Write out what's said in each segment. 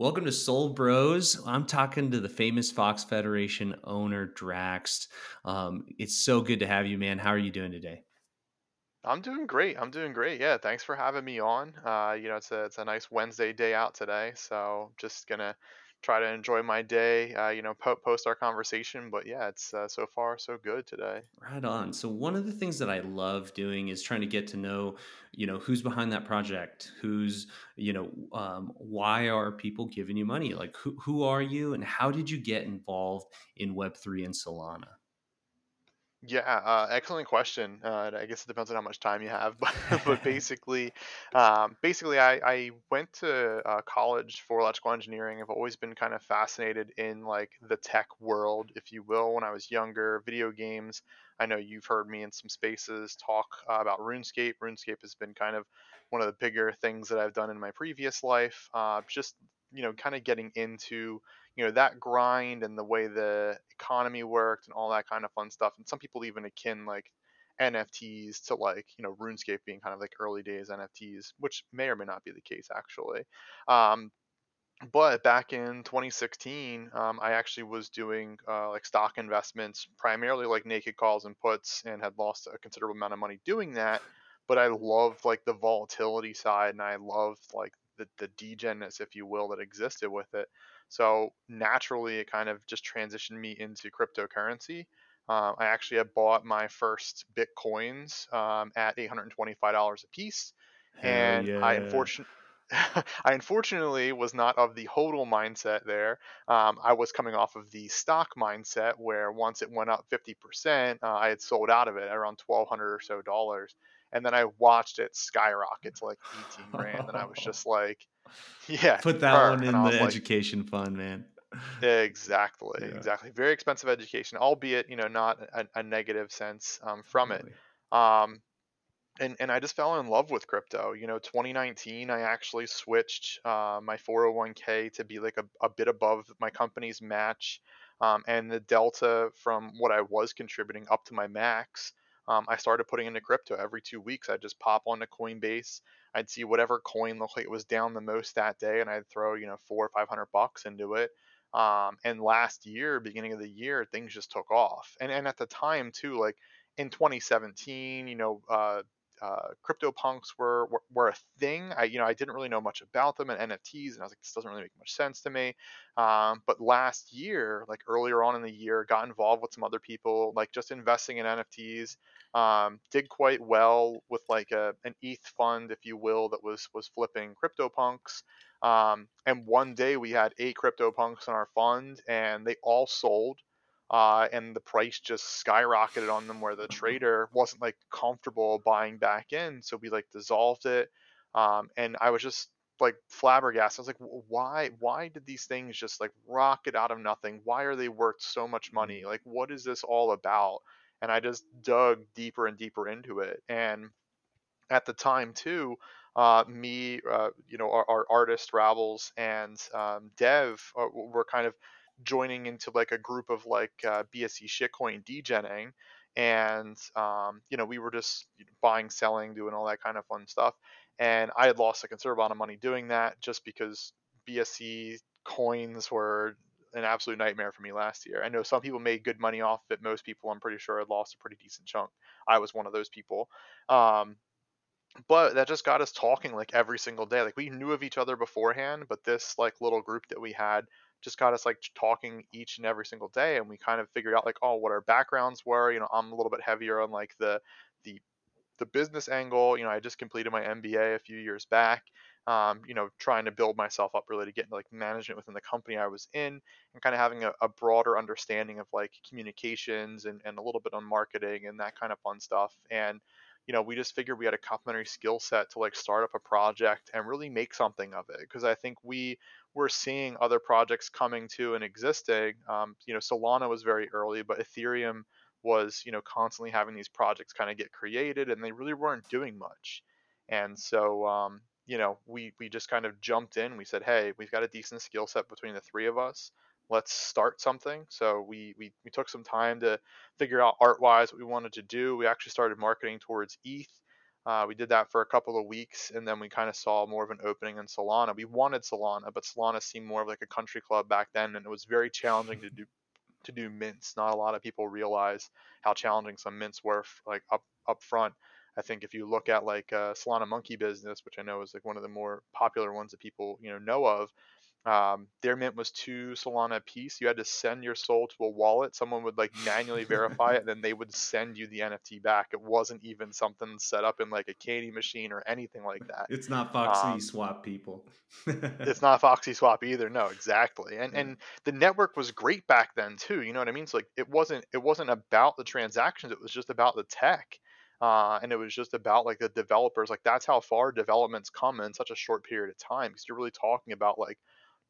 Welcome to Sol Bros. I'm talking to the famous Fox Federation owner, Drax. Um, it's so good to have you, man. How are you doing today? I'm doing great. I'm doing great. Yeah, thanks for having me on. Uh, you know, it's a it's a nice Wednesday day out today, so just gonna try to enjoy my day. Uh, you know, po- post our conversation, but yeah, it's uh, so far so good today. Right on. So one of the things that I love doing is trying to get to know, you know, who's behind that project, who's, you know, um, why are people giving you money? Like, who who are you, and how did you get involved in Web three and Solana? Yeah, uh, excellent question. Uh, I guess it depends on how much time you have, but but basically, um, basically, I, I went to uh, college for electrical engineering. I've always been kind of fascinated in like the tech world, if you will. When I was younger, video games. I know you've heard me in some spaces talk uh, about RuneScape. RuneScape has been kind of one of the bigger things that I've done in my previous life. Uh, just you know, kind of getting into you know that grind and the way the economy worked and all that kind of fun stuff. And some people even akin like NFTs to like you know RuneScape being kind of like early days NFTs, which may or may not be the case actually. Um, but back in 2016, um, I actually was doing uh, like stock investments, primarily like naked calls and puts, and had lost a considerable amount of money doing that. But I loved like the volatility side, and I loved like the the if you will, that existed with it. So naturally, it kind of just transitioned me into cryptocurrency. Um, I actually had bought my first bitcoins um, at $825 a piece, Hell and I unfortunately I unfortunately was not of the hodl mindset there. Um, I was coming off of the stock mindset where once it went up 50%, uh, I had sold out of it around 1,200 or so dollars. And then I watched it skyrocket to like 18 grand. And I was just like, yeah, Put that her. one in the like, education fund, man. exactly, Yeah, exactly. Very expensive education, albeit, you know, not a, a negative sense um, from it. Um, and and I just fell in love with crypto. You know, 2019, I actually switched uh, my 401k to be like a, a bit above my company's match, um, and the delta from what I was contributing up to my max. Um, I started putting into crypto every two weeks. I'd just pop onto Coinbase. I'd see whatever coin looked like it was down the most that day, and I'd throw you know four or five hundred bucks into it. Um, and last year, beginning of the year, things just took off. And and at the time too, like in 2017, you know, uh, uh, crypto punks were, were were a thing. I you know I didn't really know much about them and NFTs, and I was like, this doesn't really make much sense to me. Um, but last year, like earlier on in the year, got involved with some other people, like just investing in NFTs. Um, did quite well with like a an ETH fund, if you will, that was was flipping crypto punks. Um, and one day we had eight crypto punks in our fund, and they all sold uh, and the price just skyrocketed on them where the trader wasn't like comfortable buying back in so we like dissolved it um, and i was just like flabbergasted. I was like why why did these things just like rocket out of nothing? Why are they worth so much money? Like what is this all about? And i just dug deeper and deeper into it and at the time too uh, me uh, you know our, our artist ravels and um, dev uh, were kind of joining into like a group of like uh, bsc shitcoin degenning and um, you know we were just buying selling doing all that kind of fun stuff. And i had lost a considerable amount of money doing that just because bsc coins were an absolute nightmare for me last year. I know some people made good money off of it most people i'm pretty sure had lost a pretty decent chunk. I was one of those people. Um, but that just got us talking like every single day. Like we knew of each other beforehand, but this like little group that we had just got us like talking each and every single day and we kind of figured out like oh what our backgrounds were you know i'm a little bit heavier on like the the the business angle you know i just completed my mba a few years back um, you know trying to build myself up really to get into like management within the company i was in and kind of having a, a broader understanding of like communications and, and a little bit on marketing and that kind of fun stuff and you know, we just figured we had a complementary skill set to like start up a project and really make something of it. Because I think we were seeing other projects coming to and existing. Um, you know, Solana was very early, but Ethereum was, you know, constantly having these projects kind of get created and they really weren't doing much. And so, um, you know, we, we just kind of jumped in. We said, hey, we've got a decent skill set between the three of us. Let's start something. So we, we, we took some time to figure out art wise what we wanted to do. We actually started marketing towards ETH. Uh, we did that for a couple of weeks, and then we kind of saw more of an opening in Solana. We wanted Solana, but Solana seemed more of like a country club back then, and it was very challenging to do to do mints. Not a lot of people realize how challenging some mints were, like up up front. I think if you look at like uh, Solana Monkey Business, which I know is like one of the more popular ones that people you know know of, um, their mint was two Solana a piece. You had to send your SOL to a wallet. Someone would like manually verify it, and then they would send you the NFT back. It wasn't even something set up in like a candy machine or anything like that. It's not Foxy um, Swap, people. it's not Foxy Swap either. No, exactly. And yeah. and the network was great back then too. You know what I mean? So like it wasn't it wasn't about the transactions. It was just about the tech. Uh, and it was just about like the developers like that's how far developments come in such a short period of time because you're really talking about like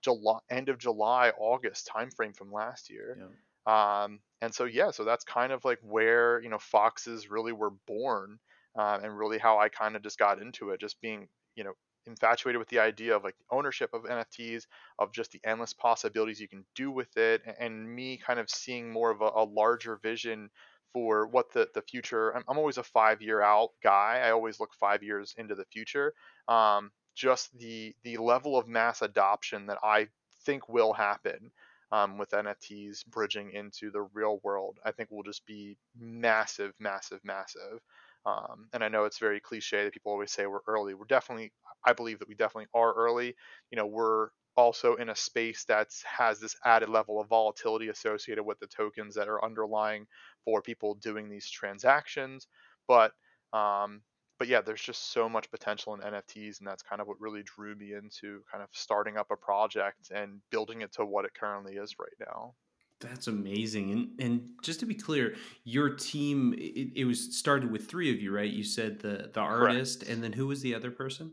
July, end of July, August timeframe from last year. Yeah. Um, and so yeah, so that's kind of like where you know foxes really were born, uh, and really how I kind of just got into it, just being you know infatuated with the idea of like ownership of NFTs, of just the endless possibilities you can do with it, and, and me kind of seeing more of a, a larger vision for what the the future. I'm, I'm always a five year out guy. I always look five years into the future. Um, just the the level of mass adoption that I think will happen um, with NFTs bridging into the real world, I think will just be massive, massive, massive. Um, and I know it's very cliche that people always say we're early. We're definitely, I believe that we definitely are early. You know, we're also in a space that has this added level of volatility associated with the tokens that are underlying for people doing these transactions. But um, but yeah, there's just so much potential in NFTs, and that's kind of what really drew me into kind of starting up a project and building it to what it currently is right now. That's amazing. And and just to be clear, your team it, it was started with three of you, right? You said the the artist, Correct. and then who was the other person?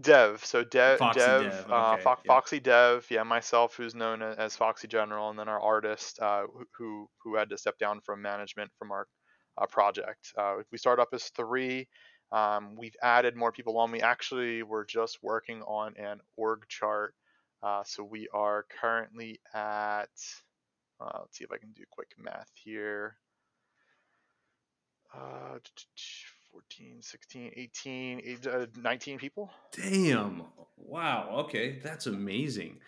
Dev. So De- Foxy Dev, Dev. Uh, Fo- yeah. Foxy Dev, yeah, myself, who's known as Foxy General, and then our artist, uh, who who had to step down from management from our uh, project. Uh, we start up as three. Um, we've added more people on. We actually were just working on an org chart. Uh, so we are currently at, uh, let's see if I can do quick math here. Uh, 14, 16, 18, 8, uh, 19 people. Damn. Wow. Okay. That's amazing.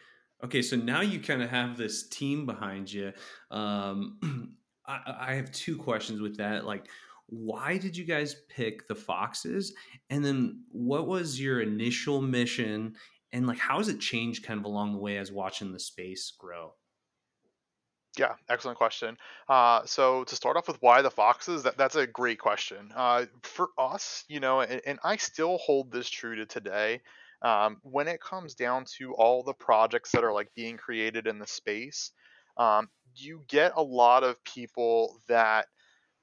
Okay. So now you kind of have this team behind you. Um, I, have two questions with that. Like, why did you guys pick the foxes and then what was your initial mission and like how has it changed kind of along the way as watching the space grow yeah, excellent question. Uh, so to start off with why the foxes, that, that's a great question. Uh, for us, you know, and, and, I still hold this true to today. Um, when it comes down to all the projects that are like being created in the space, um, you get a lot of people that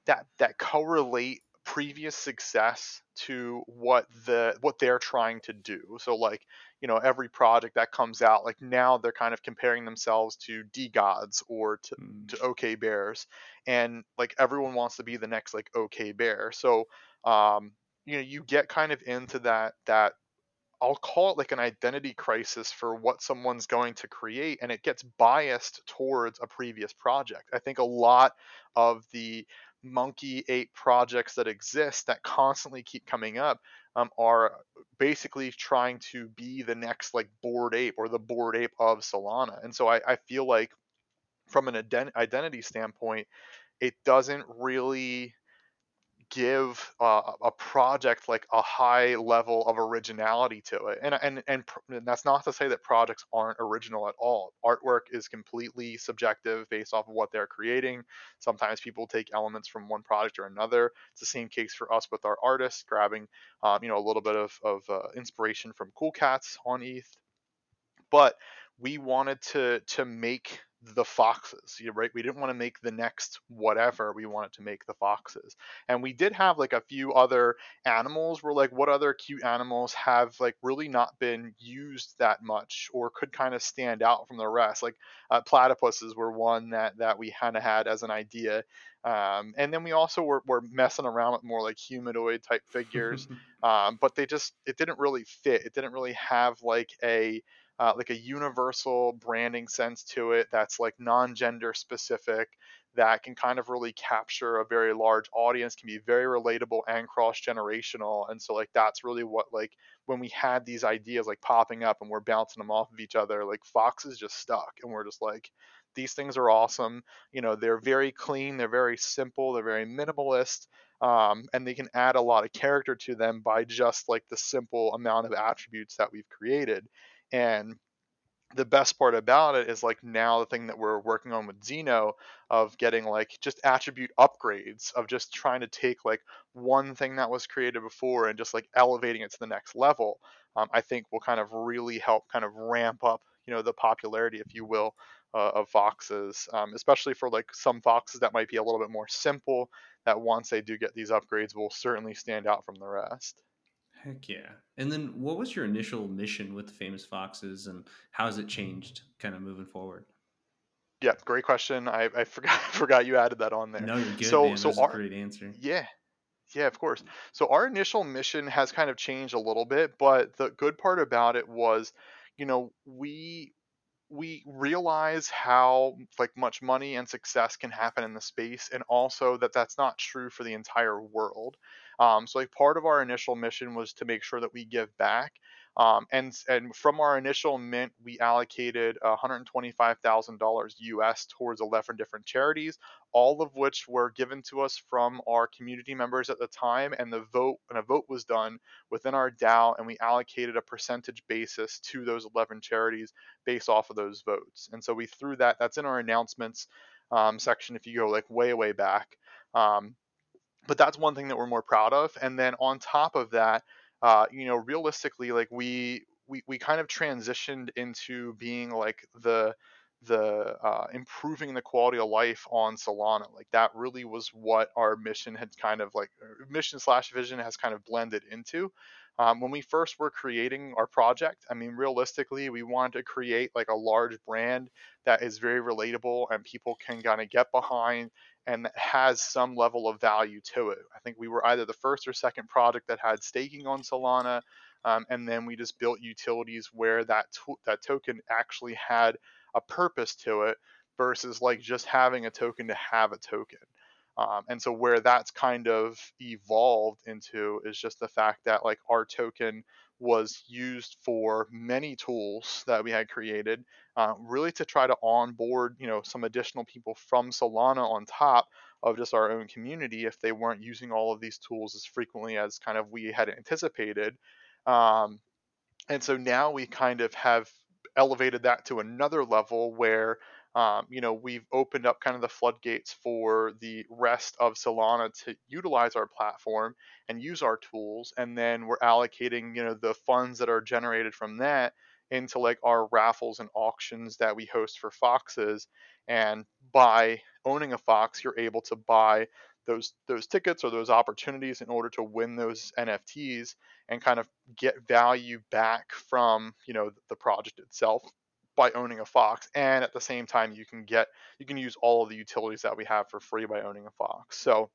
that that correlate previous success to what the what they're trying to do. So like, you know, every project that comes out, like now they're kind of comparing themselves to DeGods or to, mm. to OK Bears. And like everyone wants to be the next like OK Bear. So um, you know, you get kind of into that that I'll call it like an identity crisis for what someone's going to create, and it gets biased towards a previous project. I think a lot of the monkey ape projects that exist that constantly keep coming up um, are basically trying to be the next like bored ape or the bored ape of Solana. And so I, I feel like from an ident- identity standpoint, it doesn't really give uh, a project like a high level of originality to it. And, and and and that's not to say that projects aren't original at all. Artwork is completely subjective based off of what they're creating. Sometimes people take elements from one project or another. It's the same case for us with our artists, grabbing um, you know a little bit of of uh, inspiration from Cool Cats on ETH, but we wanted to to make the foxes right? We didn't want to make the next whatever we wanted to make the foxes. And we did have like a few other animals were like what other cute animals have like really not been used that much or could kind of stand out from the rest? Like uh, platypuses were one that that we kind of had as an idea um, and then we also were, were messing around with more like humanoid type figures um, but they just it didn't really fit. It didn't really have like a uh, like a universal branding sense to it that's like non-gender specific that can kind of really capture a very large audience can be very relatable and cross generational and so like that's really what like when we had these ideas like popping up and we're bouncing them off of each other like fox is just stuck. And we're just like these things are awesome. You know they're very clean they're very simple they're very minimalist um, and they can add a lot of character to them by just like the simple amount of attributes that we've created and the best part about it is like now the thing that we're working on with Xeno of getting like just attribute upgrades of just trying to take like one thing that was created before and just like elevating it to the next level. Um, I think will kind of really help kind of ramp up you know the popularity, if you will, uh, of foxes, um, especially for like some foxes that might be a little bit more simple. That once they do get these upgrades, will certainly stand out from the rest. Heck yeah. And then what was your initial mission with the famous foxes and how has it changed kind of moving forward? Yeah, great question. I, I forgot forgot you added that on there. No, you're good, So man. So was a great answer. yeah yeah of course. So our initial mission has kind of changed a little bit, but the good part about it was, you know, we we realize how like much money and success can happen in the space and also that that's not true for the entire world um, so like part of our initial mission was to make sure that we give back um, and and from our initial mint we allocated $125000 us towards 11 different charities all of which were given to us from our community members at the time and the vote and a vote was done within our dao and we allocated a percentage basis to those 11 charities based off of those votes. And so we threw that. That's in our announcements um, section if you go like way way back. Um, but that's one thing that we're more proud of. And then on top of that, uh, you know, realistically, like we we we kind of transitioned into being like the the uh, improving the quality of life on Solana. Like that really was what our mission had kind of like mission slash vision has kind of blended into. Um, when we first were creating our project, I mean, realistically, we wanted to create like a large brand that is very relatable and people can kind of get behind and that has some level of value to it. I think we were either the first or second project that had staking on Solana. Um, and then we just built utilities where that that token actually had a purpose to it versus like just having a token to have a token. Um, and so where that's kind of evolved into is just the fact that like our token was used for many tools that we had created, uh, really to try to onboard you know some additional people from Solana on top of just our own community if they weren't using all of these tools as frequently as kind of we had anticipated. Um, and so now we kind of have elevated that to another level where um, you know we've opened up kind of the floodgates for the rest of solana to utilize our platform and use our tools and then we're allocating you know the funds that are generated from that into like our raffles and auctions that we host for foxes and by owning a fox you're able to buy those those tickets or those opportunities in order to win those NFTs and kind of get value back from you know the project itself by owning a fox and at the same time you can get you can use all of the utilities that we have for free by owning a fox so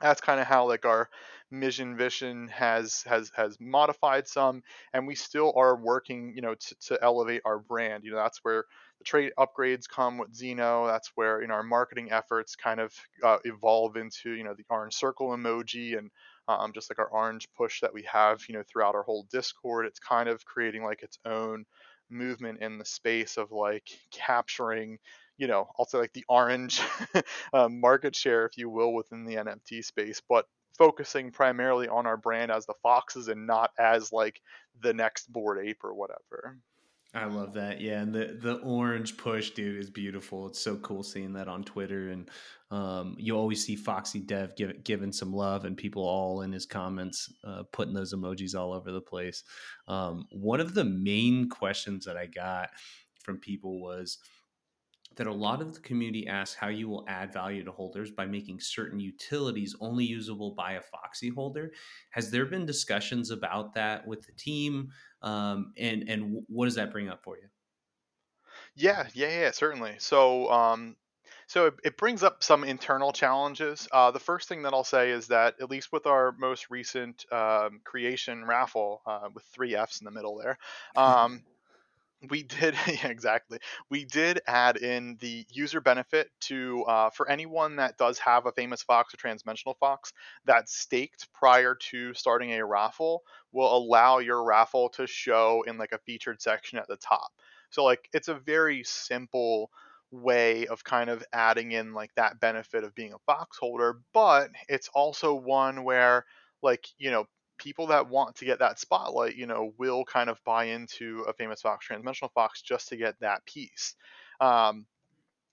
that's kind of how like our mission vision has has has modified some and we still are working you know to, to elevate our brand you know that's where the trade upgrades come with Xeno. That's where you know our marketing efforts kind of uh, evolve into you know the orange circle emoji and um, just like our orange push that we have you know throughout our whole Discord. It's kind of creating like its own movement in the space of like capturing you know say like the orange um, market share if you will within the nft space but focusing primarily on our brand as the foxes and not as like the next Bored Ape or whatever I love that. Yeah, and the the orange push, dude, is beautiful. It's so cool seeing that on Twitter, and um, you always see Foxy Dev give, giving some love, and people all in his comments uh, putting those emojis all over the place. Um, one of the main questions that I got from people was that a lot of the community asks how you will add value to holders by making certain utilities only usable by a Foxy holder. Has there been discussions about that with the team? Um, and and what does that bring up for you? Yeah, yeah, yeah, certainly. So, um, so it, it brings up some internal challenges. Uh, the first thing that I'll say is that at least with our most recent um, creation raffle uh, with three Fs in the middle there, um, we did yeah, exactly. We did add in the user benefit to uh, for anyone that does have a famous fox or transdimensional fox that's staked prior to starting a raffle will allow your raffle to show in like a featured section at the top. So like it's a very simple way of kind of adding in like that benefit of being a fox holder, but it's also one where like, you know, people that want to get that spotlight, you know, will kind of buy into a famous fox, transdimensional fox, just to get that piece. Um,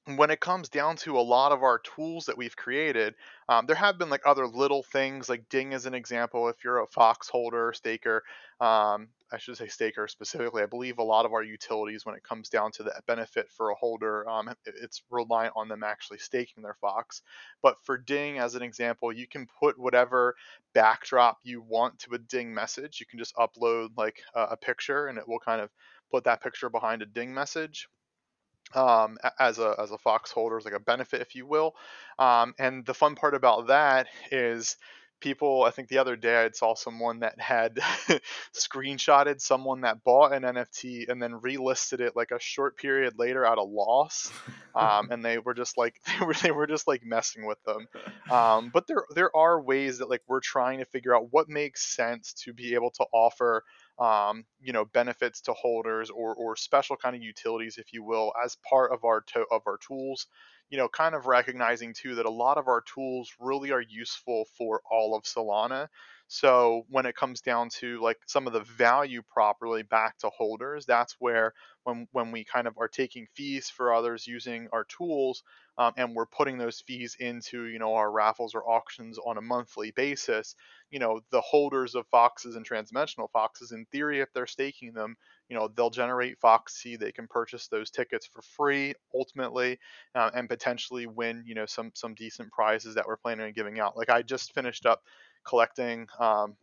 when it comes down to a lot of our tools that we've created, um, there have been like other little things, like Ding as an example. If you're a Fox holder, staker, um, I should say staker specifically, I believe a lot of our utilities, when it comes down to the benefit for a holder, um, it's reliant on them actually staking their Fox. But for Ding as an example, you can put whatever backdrop you want to a Ding message. You can just upload like a, a picture, and it will kind of put that picture behind a Ding message um, as a as a fox holder, as like a benefit, if you will. Um, and the fun part about that is people. I think the other day I saw someone that had screenshotted someone that bought an NFT and then relisted it like a short period later at a loss, um, and they were just like they were they were just like messing with them. Um, but there there are ways that like we're trying to figure out what makes sense to be able to offer um, you know benefits to holders or or special kind of utilities if you will as part of our to- of our tools you know kind of recognizing too that a lot of our tools really are useful for all of solana so when it comes down to like some of the value properly back to holders that's where when when we kind of are taking fees for others using our tools um, and we're putting those fees into you know our raffles or auctions on a monthly basis you know the holders of foxes and transdimensional foxes in theory if they're staking them you know they'll generate foxy they can purchase those tickets for free ultimately uh, and potentially win you know some some decent prizes that we're planning on giving out. Like i just finished up collecting um,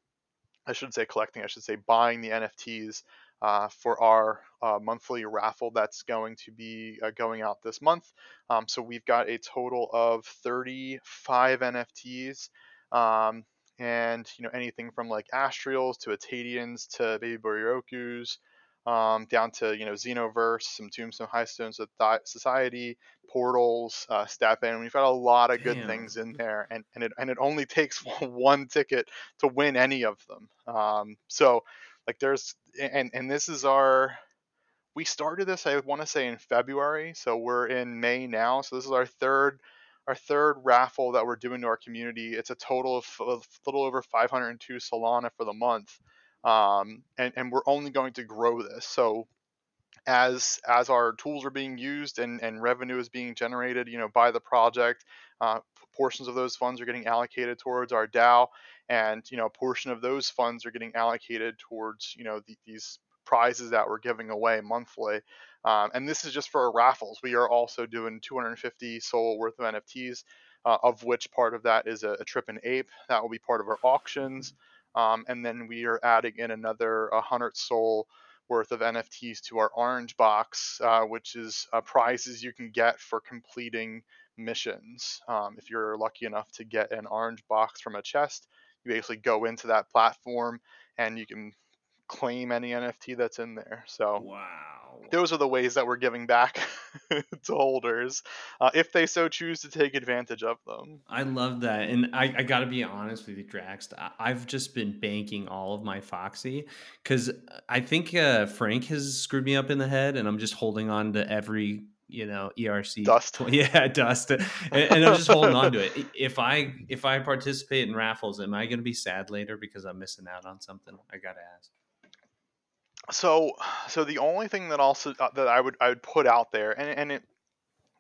I should say collecting, I should say buying the NFTs uh, for our uh, monthly raffle that's going to be uh, going out this month. Um, so we've got a total of 35 NFTs. Um, and you know anything from like Astrals to Atadians to Baby Boryokus, um, down to you know Xenoverse, some Tombstone High Highstones Society, Portals, uh, in. We've got a lot of good Damn. things in there, and and it and it only takes one ticket to win any of them. Um, so like there's and and this is our we started this I want to say in February, so we're in May now. So this is our third our third raffle that we're doing to our community. It's a total of a little over 502 Solana for the month, um, and and we're only going to grow this. So as as our tools are being used and and revenue is being generated, you know, by the project, uh, portions of those funds are getting allocated towards our DAO, and you know, a portion of those funds are getting allocated towards you know the, these prizes that we're giving away monthly. Um, and this is just for our raffles. We are also doing 250 SOL worth of NFTs, uh, of which part of that is a, a Trippin' Ape. That will be part of our auctions. Um, and then we are adding in another 100 SOL worth of NFTs to our orange box, uh, which is uh, prizes you can get for completing missions. Um, if you're lucky enough to get an orange box from a chest, you basically go into that platform and you can claim any NFT that's in there. So wow. those are the ways that we're giving back to holders uh, if they so choose to take advantage of them. I love that. And I, I got to be honest with you, Drax. I've just been banking all of my Foxy because I think uh, Frank has screwed me up in the head and I'm just holding on to every you know ERC dust. Yeah, dust, and, and, I'm just holding on to it. If I if I participate in raffles, am I going to be sad later because I'm missing out on something? I got to ask so so the only thing that also uh, that I would I would put out there and and it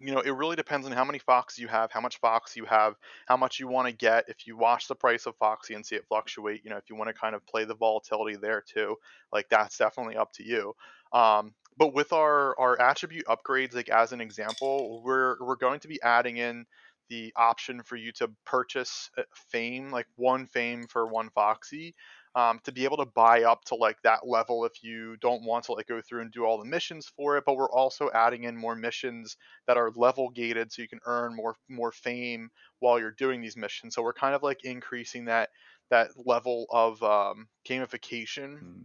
you know it really depends on how many fox you have how much fox you have how much you want to get. If you watch the price of foxy and see it fluctuate you know if you want to kind of play the volatility there too like that's definitely up to you. Um, but with our our attribute upgrades like as an example we're we're going to be adding in the option for you to purchase fame like one fame for one foxy um, to be able to buy up to like that level if you don't want to like go through and do all the missions for it but we're also adding in more missions that are level gated so you can earn more more fame while you're doing these missions so we're kind of like increasing that that level of um, gamification mm.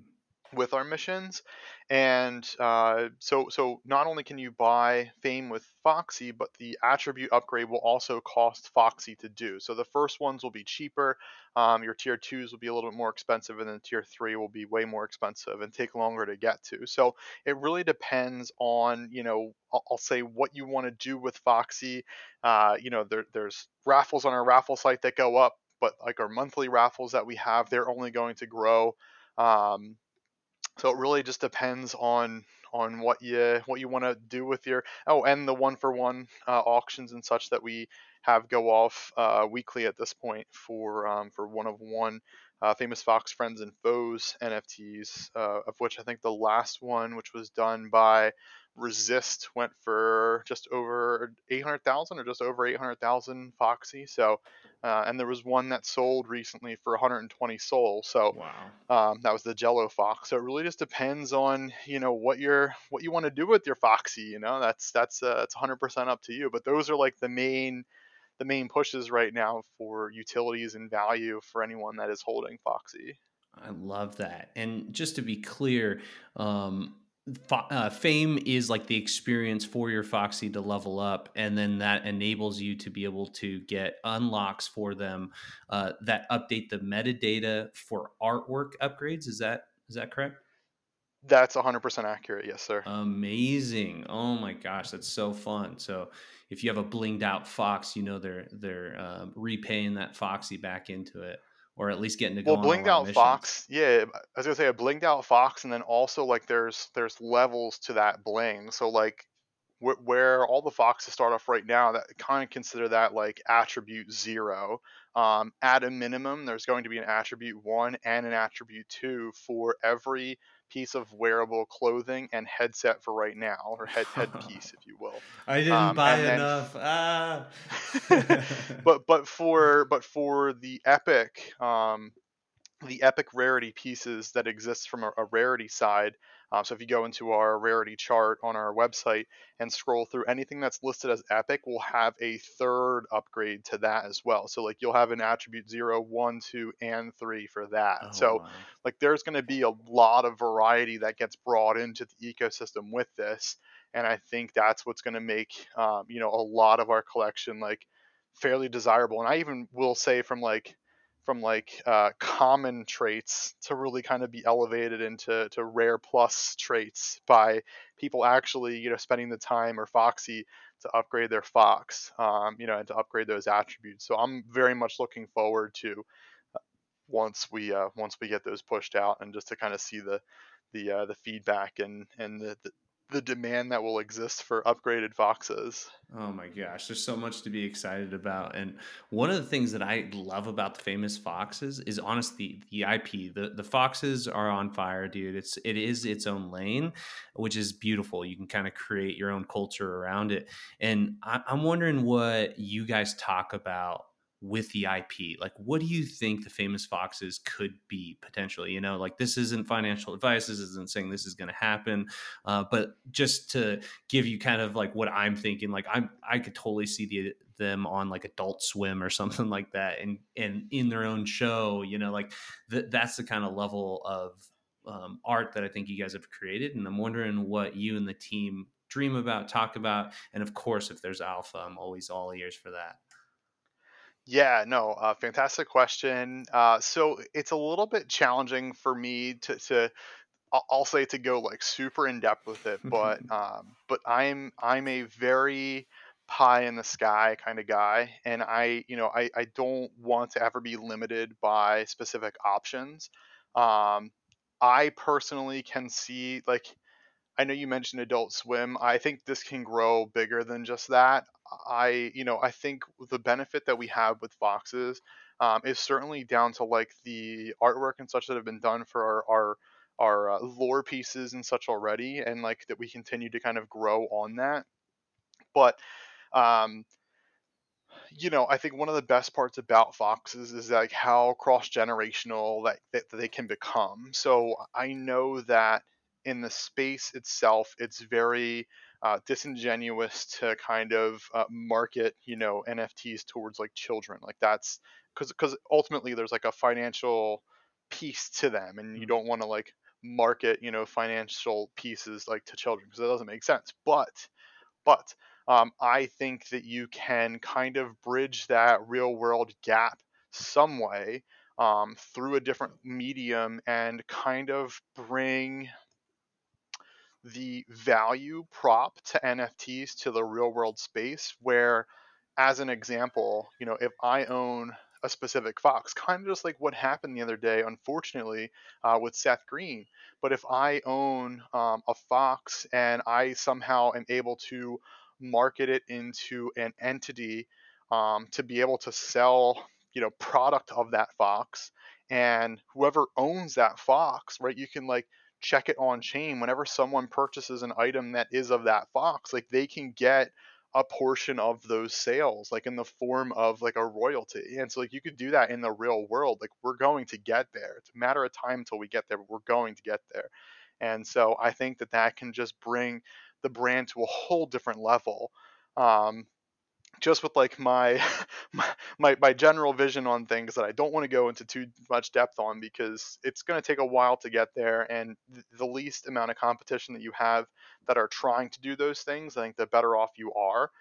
With our missions. And uh, so, so not only can you buy Fame with Foxy, but the attribute upgrade will also cost Foxy to do. So the first ones will be cheaper. Um, your tier twos will be a little bit more expensive, and then tier three will be way more expensive and take longer to get to. So it really depends on, you know, I'll, say what you want to do with Foxy. Uh, you know, there, there's raffles on our raffle site that go up, but like our monthly raffles that we have, they're only going to grow. Um, so it really just depends on on what you what you want to do with your oh and the one for one uh, auctions and such that we have go off uh, weekly at this point for um, for one of one uh, famous Fox friends and foes NFTs uh, of which I think the last one which was done by Resist went for just over 800,000 or just over 800,000 Foxy so uh, and there was one that sold recently for 120 SOL so Wow. um, that was the Jello Fox. So it really just depends on you know what you're what you want to do with your Foxy. You know, that's that's uh, it's 100% up to you. But those are like the main the main pushes right now for utilities and value for anyone that is holding Foxy. I love that. And just to be clear, um, uh, fame is like the experience for your Foxy to level up, and then that enables you to be able to get unlocks for them uh, that update the metadata for artwork upgrades. Is that is that correct? That's 100% accurate. Yes, sir. Amazing! Oh my gosh, that's so fun. So if you have a blinged out fox, you know they're they're um, repaying that Foxy back into it, or at least getting to go Well, blinged out missions. fox, yeah. I was gonna say a blinged out fox, and then also like there's there's levels to that bling. So like wh- where all the foxes start off right now, that kind of consider that like attribute zero. Um, at a minimum, there's going to be an attribute one and an attribute two for every piece of wearable clothing and headset for right now, or head headpiece, if you will. I didn't Um, buy then enough. Ah. but but for but for the epic um, the epic rarity pieces that exist from a, a rarity side. Um, so if you go into our rarity chart on our website and scroll through anything that's listed as epic, we'll have a third upgrade to that as well. So like you'll have an attribute zero, one, two, and three for that. oh So wow. like there's going to be a lot of variety that gets brought into the ecosystem with this, and I think that's what's going to make um, you know a lot of our collection like fairly desirable. And I even will say from like from like uh, common traits to really kind of be elevated into to rare plus traits by people actually you know spending the time or foxy to upgrade their fox um, you know and to upgrade those attributes. So i'm very much looking forward to once we uh, once we get those pushed out and just to kind of see the the uh, the feedback and and the, the the demand that will exist for upgraded foxes Oh my gosh, there's so much to be excited about. And one of the things that I love about the famous foxes is honestly the IP. The the foxes are on fire, dude. It's it is its own lane, which is beautiful. You can kind of create your own culture around it. And I, I'm wondering what you guys talk about with the IP. Like, what do you think the famous foxes could be potentially? You know, like this isn't financial advice. This isn't saying this is going to happen. Uh, but just to give you kind of like what I'm thinking. Like I'm I could totally see the them on like Adult Swim or something like that, and and in their own show. You know, like th- that's the kind of level of um, art that I think you guys have created, and I'm wondering what you and the team dream about, talk about, and of course, if there's alpha, I'm always all ears for that. Yeah, no, uh, fantastic question. Uh, so it's a little bit challenging for me to, to I'll, I'll say to go like super in depth with it, but um, but I'm I'm a very pie in the sky kind of guy, and I you know I I don't want to ever be limited by specific options. Um, I personally can see like I know you mentioned Adult Swim. I think this can grow bigger than just that. I, you know, I think the benefit that we have with Foxes um, is certainly down to like the artwork and such that have been done for our our, our uh, lore pieces and such already, and like that we continue to kind of grow on that. But um, you know, I think one of the best parts about foxes is like how cross generational that, that they can become. So I know that in the space itself, it's very uh, disingenuous to kind of uh, market, you know, NFTs towards like children. Like that's because because ultimately there's like a financial piece to them, and you don't want to like market, you know, financial pieces like to children because that doesn't make sense. But but um, I think that you can kind of bridge that real world gap some way um, through a different medium and kind of bring the value prop to NFTs to the real world space where as an example, you know, if I own a specific fox, kind of just like what happened the other day, unfortunately, uh, with Seth Green. But if I own um, a fox and I somehow am able to market it into an entity um, to be able to sell, you know, product of that fox, and whoever owns that fox, right, you can like check it on chain. Whenever someone purchases an item that is of that fox like they can get a portion of those sales like in the form of like a royalty. And so like you could do that in the real world like we're going to get there. It's a matter of time until we get there but we're going to get there. And so i think that that can just bring the brand to a whole different level um, just with like my, my my general vision on things that I don't want to go into too much depth on because it's going to take a while to get there and the least amount of competition that you have that are trying to do those things I think the better off you are.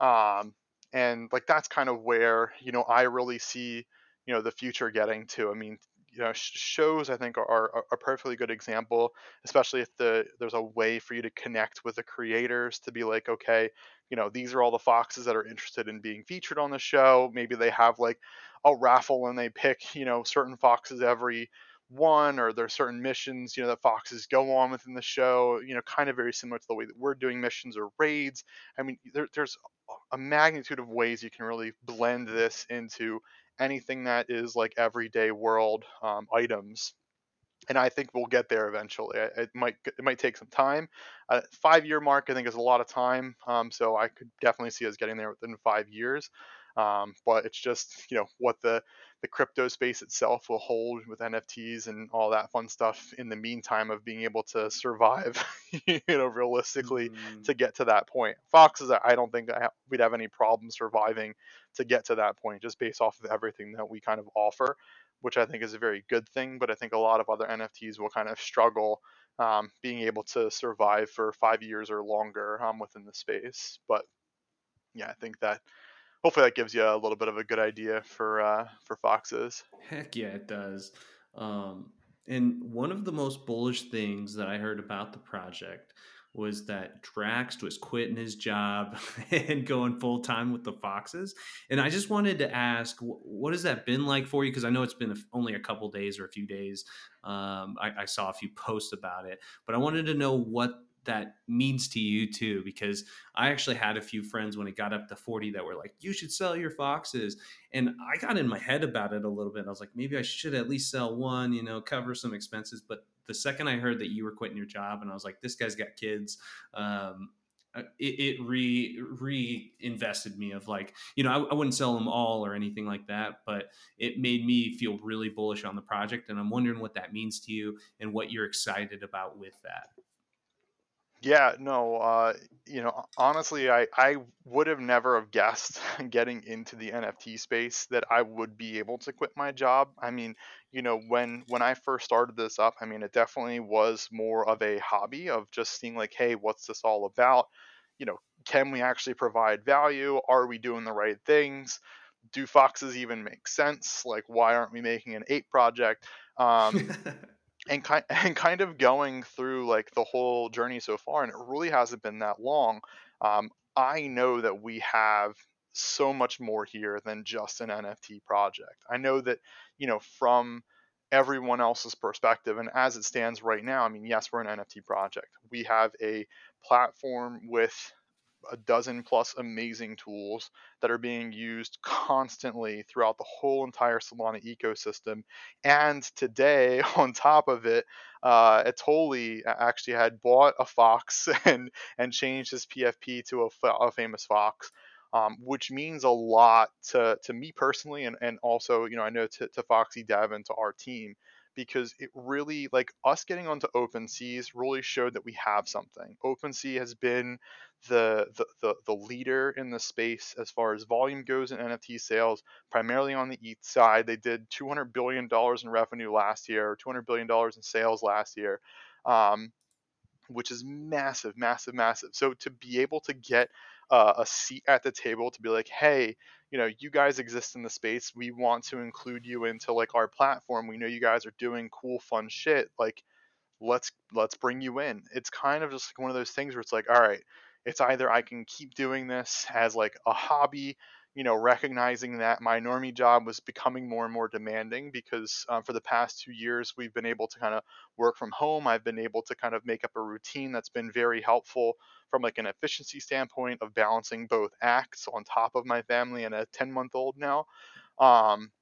Um, and like that's kind of where you know I really see you know the future getting to. I mean you know shows I think are, are a perfectly good example, especially if the there's a way for you to connect with the creators to be like, okay, you know these are all the foxes that are interested in being featured on the show. Maybe they have like a raffle and they pick you know certain foxes every one or there's certain missions you know that foxes go on within the show you know kind of very similar to the way that we're doing missions or raids i mean there, there's a magnitude of ways you can really blend this into anything that is like everyday world um, items and I think we'll get there eventually. It might it might take some time. Uh, five year mark I think is a lot of time, um, so I could definitely see us getting there within five years. Um, but it's just you know what the the crypto space itself will hold with NFTs and all that fun stuff in the meantime of being able to survive, you know, realistically Mm, to get to that point. Foxes, I don't think we'd have any problem surviving to get to that point just based off of everything that we kind of offer, which I think is a very good thing. But I think a lot of other NFTs will kind of struggle um, being able to survive for five years or longer um, within the space. But yeah, I think that hopefully that gives you a little bit of a good idea for uh, for foxes. heck yeah, it does. Um, and one of the most bullish things that I heard about the project was that Drax was quitting his job and going full time with the Foxes. And I just wanted to ask, what has that been like for you? Because I know it's been only a couple days or a few days. Um, I, I saw a few posts about it, but I wanted to know what that means to you too because i actually had a few friends when it got up to 40 that were like you should sell your foxes. And i got in my head about it a little bit. I was like maybe i should at least sell one you know cover some expenses. But the second i heard that you were quitting your job and i was like this guy's got kids um, uh, it, it re reinvested me of like you know I, I wouldn't sell them all or anything like that but it made me feel really bullish on the project and i'm wondering what that means to you and what you're excited about with that Yeah, no, uh, you know, honestly, I I would have never have guessed getting into the NFT space that I would be able to quit my job. I mean, you know, when when I first started this up, I mean, it definitely was more of a hobby of just seeing like, hey, what's this all about? You know, can we actually provide value? Are we doing the right things? Do foxes even make sense? Like, why aren't we making an ape project? Um, and kind and kind of going through like the whole journey so far, and it really hasn't been that long. Um, I know that we have so much more here than just an NFT project. I know that you know from everyone else's perspective, and as it stands right now, I mean, yes, we're an NFT project. We have a platform with a dozen plus amazing tools that are being used constantly throughout the whole entire Solana ecosystem. And today, on top of it, uh, Atoli actually had bought a fox and and changed his PFP to a, a famous fox. Um, which means a lot to, to me personally, and, and also, you know, I know to, to Foxy Dev and to our team, because it really like us getting onto OpenSeas really showed that we have something. OpenSea has been the, the the the leader in the space as far as volume goes in NFT sales, primarily on the ETH side. They did 200 billion dollars in revenue last year, or 200 billion dollars in sales last year. Um, which is massive, massive, massive. So to be able to get uh, a seat at the table to be like, hey, you know, you guys exist in the space. We want to include you into like our platform. We know you guys are doing cool, fun shit. Like, let's let's bring you in. It's kind of just like one of those things where it's like, all right, it's either I can keep doing this as like a hobby you know, recognizing that my normie job was becoming more and more demanding because um, for the past two years, we've been able to kind of work from home. I've been able to kind of make up a routine that's been very helpful from like an efficiency standpoint of balancing both acts on top of my family and a 10 month old now. Um,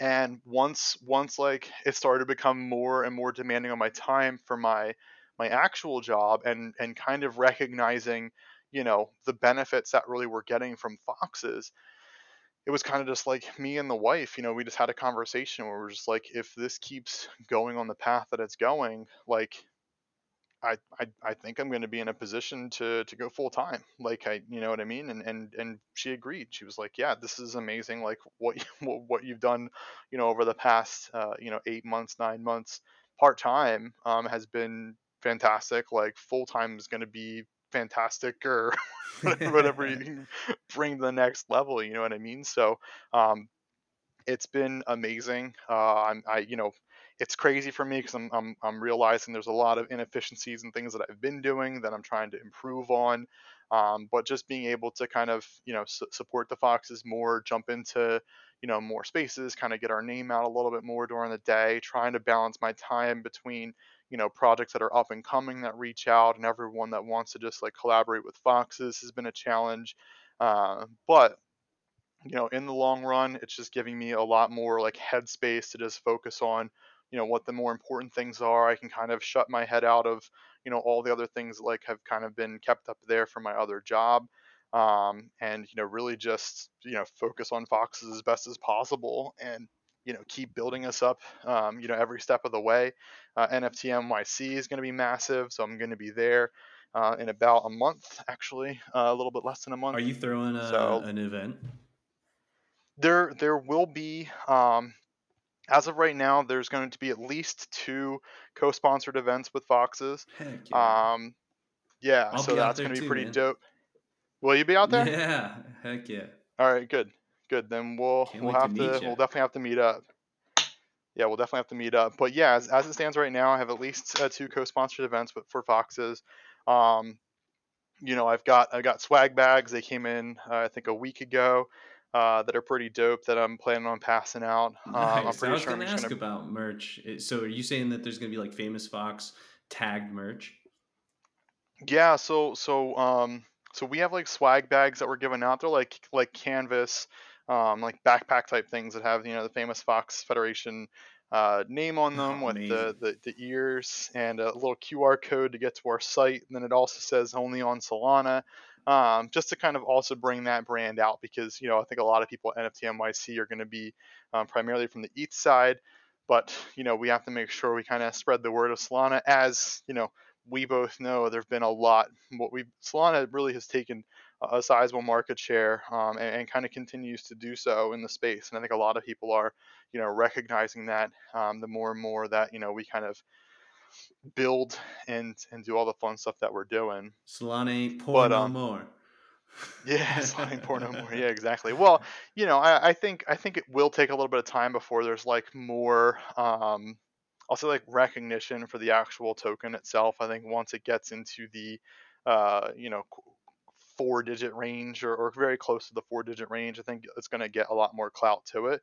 and once once like it started to become more and more demanding on my time for my my actual job and and kind of recognizing you know the benefits that really we're getting from foxes it was kind of just like me and the wife you know we just had a conversation where we're just like if this keeps going on the path that it's going like I, I, I think I'm going to be in a position to, to go full time. Like I, you know what I mean? And, and, and she agreed. She was like, yeah, this is amazing. Like what, you, what you've done, you know, over the past, uh, you know, eight months, nine months, part time, um, has been fantastic. Like full time is going to be fantastic or whatever you can bring to the next level. You know what I mean? So um, it's been amazing. Uh, I'm, I, you know, it's crazy for me because I'm, I'm, I'm realizing there's a lot of inefficiencies and things that I've been doing that I'm trying to improve on. Um, but just being able to kind of, you know, su- support the Foxes more, jump into, you know, more spaces, kind of get our name out a little bit more during the day, trying to balance my time between, you know projects that are up and coming that reach out and everyone that wants to just like collaborate with foxes has been a challenge uh, but you know in the long run it's just giving me a lot more like headspace to just focus on you know what the more important things are. I can kind of shut my head out of you know all the other things like have kind of been kept up there for my other job um, and you know really just you know focus on foxes as best as possible and you know keep building us up um, you know every step of the way. Uh, nft nyc is going to be massive so i'm going to be there uh, in about a month actually uh, a little bit less than a month. Are you throwing a, so, an event? There there will be um, as of right now there's going to be at least two co-sponsored events with foxes. Heck yeah. um yeah so that's going to be pretty man. dope. Will you be out there? Yeah heck yeah. All right good good. Then we'll Can't we'll wait to have to we'll definitely have to meet up. Yeah, we'll definitely have to meet up. But yeah, as, as it stands right now, I have at least uh, two co-sponsored events with, for Foxes. Um, you know, I've got I got swag bags. They came in uh, I think a week ago. Uh, that are pretty dope that I'm planning on passing out. Um, I'm Nice. I pretty was sure going to ask gonna. about merch. So, are you saying that there's going to be like famous Fox tagged merch? Yeah, so so um so we have like swag bags that we're giving out. They're like like canvas, um, like backpack type things that have you know the famous Fox Federation uh, name on them Oh, with the, the the ears and a little QR code to get to our site. And then it also says only on Solana, um, just to kind of also bring that brand out because you know I think a lot of people at NFT NYC are going to be um, primarily from the ETH side. But you know we have to make sure we kind of spread the word of Solana as you know we both know there've been a lot. What we Solana really has taken a sizable market share um, and, and kind of continues to do so in the space. And I think a lot of people are, you know, recognizing that um, the more and more that you know we kind of build and and do all the fun stuff that we're doing. Solana ain't poor But no um, more. yeah, sliding poor no more. Yeah, exactly. Well, you know, I, I think I think it will take a little bit of time before there's like more um, I'll like recognition for the actual token itself. I think once it gets into the uh, you know four digit range or, or very close to the four digit range, I think it's going to get a lot more clout to it.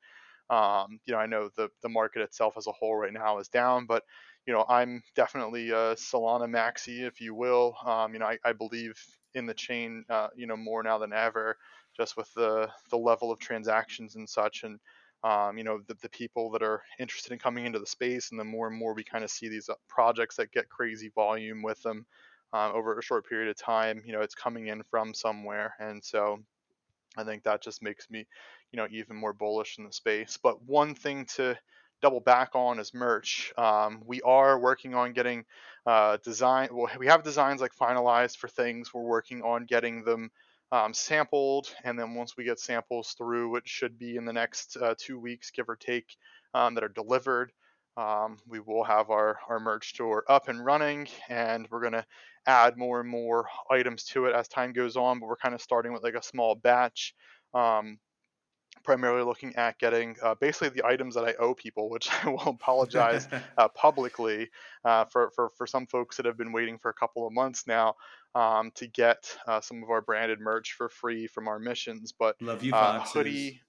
Um, you know, I know the the market itself as a whole right now is down, but you know, I'm definitely a Solana maxi, if you will. Um, you know, I, I believe in the chain, uh, you know, more now than ever, just with the the level of transactions and such, and um, you know, the, the people that are interested in coming into the space, and the more and more we kind of see these uh, projects that get crazy volume with them um, over a short period of time, you know, it's coming in from somewhere, and so I think that just makes me, you know, even more bullish in the space. But one thing to double back on is merch. Um, we are working on getting uh, design. Well, we have designs like finalized for things. We're working on getting them um, sampled, and then once we get samples through, it should be in the next uh, two weeks, give or take, um, that are delivered. Um, we will have our, our merch store up and running, and we're going to add more and more items to it as time goes on. But we're kind of starting with like a small batch. Um, primarily looking at getting uh, basically the items that I owe people, which I will apologize uh, publicly uh, for, for, for some folks that have been waiting for a couple of months now um, to get uh, some of our branded merch for free from our missions. But Love you, uh, hoodie,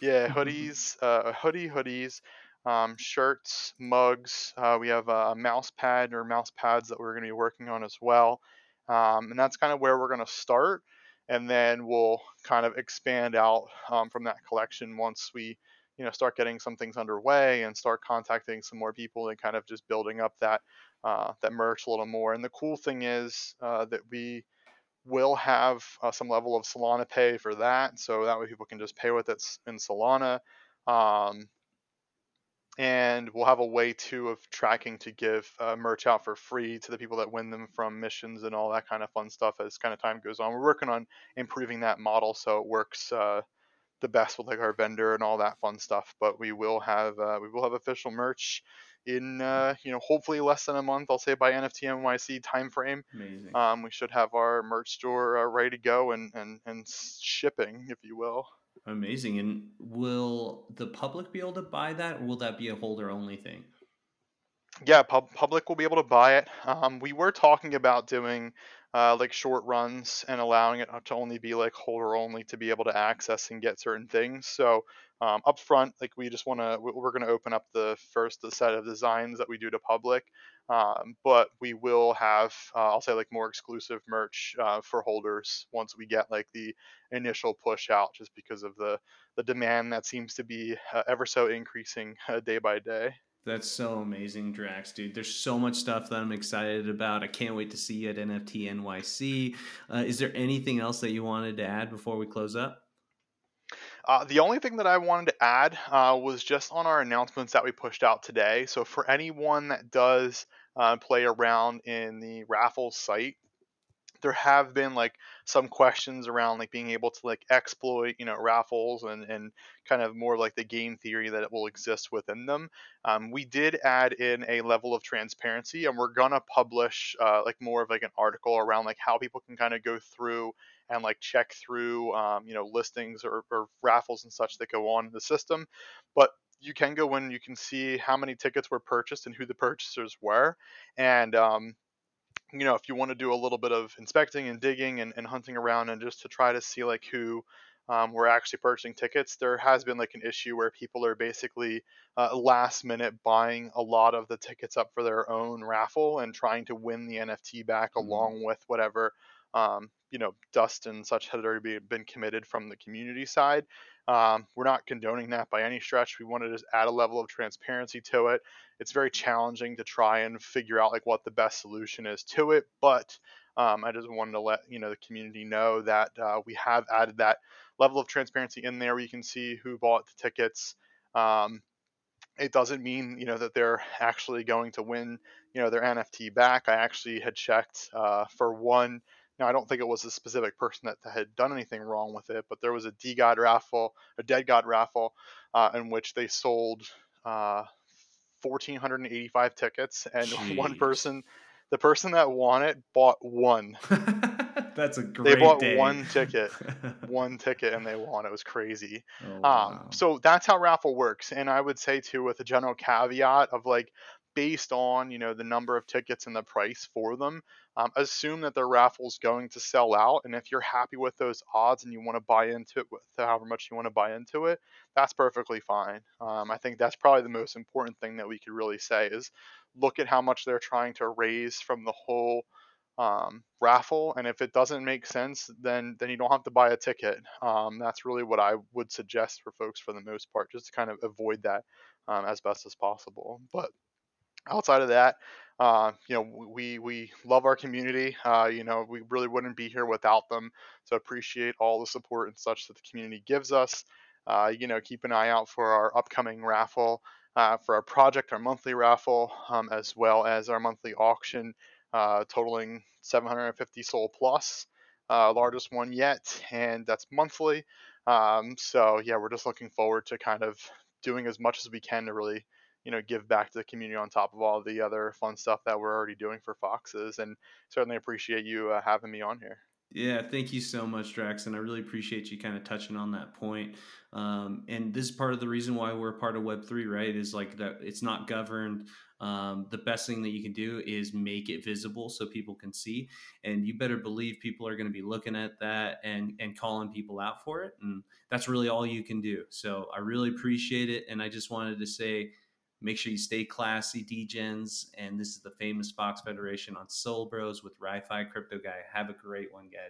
yeah, hoodies, uh, hoodie, hoodies, um, shirts, mugs. we have a mouse pad or mouse pads that we're going to be working on as well. Um, and that's kind of where we're going to start and then we'll kind of expand out um, from that collection once we you know start getting some things underway and start contacting some more people and kind of just building up that uh, that merch a little more and the cool thing is uh, that we will have uh, some level of solana pay for that so that way people can just pay with it in solana um, and we'll have a way too of tracking to give uh, merch out for free to the people that win them from missions and all that kind of fun stuff as kind of time goes on. We're working on improving that model so it works uh, the best with like our vendor and all that fun stuff. But we will have uh, we will have official merch in uh, you know hopefully less than a month. I'll say by NFT NYC timeframe. Amazing. Um, we should have our merch store uh, ready to go and, and and shipping, if you will. Amazing. And will the public be able to buy that, or will that be a holder only thing? Yeah, pub- public will be able to buy it. Um, we were talking about doing uh, like short runs and allowing it to only be like holder only to be able to access and get certain things. So um, up front, like we just want to, we're going to open up the first set of designs that we do to public, um, but we will have, uh, I'll say like more exclusive merch uh, for holders once we get like the initial push out, just because of the the demand that seems to be uh, ever so increasing uh, day by day. That's so amazing, Drax, dude. There's so much stuff that I'm excited about. I can't wait to see you at NFT NYC. Uh, is there anything else that you wanted to add before we close up? Uh, the only thing that I wanted to add uh, was just on our announcements that we pushed out today. So for anyone that does uh, play around in the raffles site, there have been like some questions around like being able to like exploit you know raffles and and kind of more like the game theory that it will exist within them um, we did add in a level of transparency and we're gonna publish uh, like more of like an article around like how people can kind of go through and like check through um, you know listings or, or raffles and such that go on in the system but you can go in you can see how many tickets were purchased and who the purchasers were and um, you know if you want to do a little bit of inspecting and digging and, and hunting around and just to try to see like who um, we're actually purchasing tickets there has been like an issue where people are basically uh, last minute buying a lot of the tickets up for their own raffle and trying to win the nft back mm-hmm. along with whatever um, you know dust and such had already been committed from the community side. Um, we're not condoning that by any stretch. We wanted to add a level of transparency to it. It's very challenging to try and figure out like what the best solution is to it but um, i just wanted to let you know the community know that uh, we have added that level of transparency in there where you can see who bought the tickets. Um, it doesn't mean you know that they're actually going to win you know their nft back. I actually had checked uh, for one now, I don't think it was a specific person that had done anything wrong with it, but there was a God raffle, a DeGod raffle, uh, in which they sold uh, 1,485 tickets, and Jeez. one person, the person that won it, bought one. That's a great. They bought day. one ticket, one ticket, and they won. It was crazy. Oh, um, wow. um, so that's how raffle works, and I would say too, with a general caveat of like based on you know the number of tickets and the price for them um, assume that their raffle is going to sell out and if you're happy with those odds and you want to buy into it with however much you want to buy into it that's perfectly fine. Um, i think that's probably the most important thing that we could really say is look at how much they're trying to raise from the whole um, raffle and if it doesn't make sense then then you don't have to buy a ticket. Um, that's really what i would suggest for folks for the most part just to kind of avoid that um, as best as possible. But outside of that, uh, you know, we we love our community. Uh, you know, we really wouldn't be here without them. So appreciate all the support and such that the community gives us. Uh, you know, keep an eye out for our upcoming raffle. uh, for our project, our monthly raffle, um, as well as our monthly auction, uh, totaling 750 SOL plus, uh, largest one yet, and that's monthly. Um, so yeah, we're just looking forward to kind of doing as much as we can to really, you know, give back to the community on top of all the other fun stuff that we're already doing for Foxes, and certainly appreciate you uh, having me on here. Yeah, thank you so much, Drax, and I really appreciate you kind of touching on that point. Um, and this is part of the reason why we're part of Web three, right? Is like that it's not governed. Um, the best thing that you can do is make it visible so people can see, and you better believe people are going to be looking at that and and calling people out for it, and that's really all you can do. So I really appreciate it, and I just wanted to say. Make sure you stay classy, DGens. And this is the famous Fox Federation on Sol Bros with RyFi Crypto Guy. Have a great one, guys.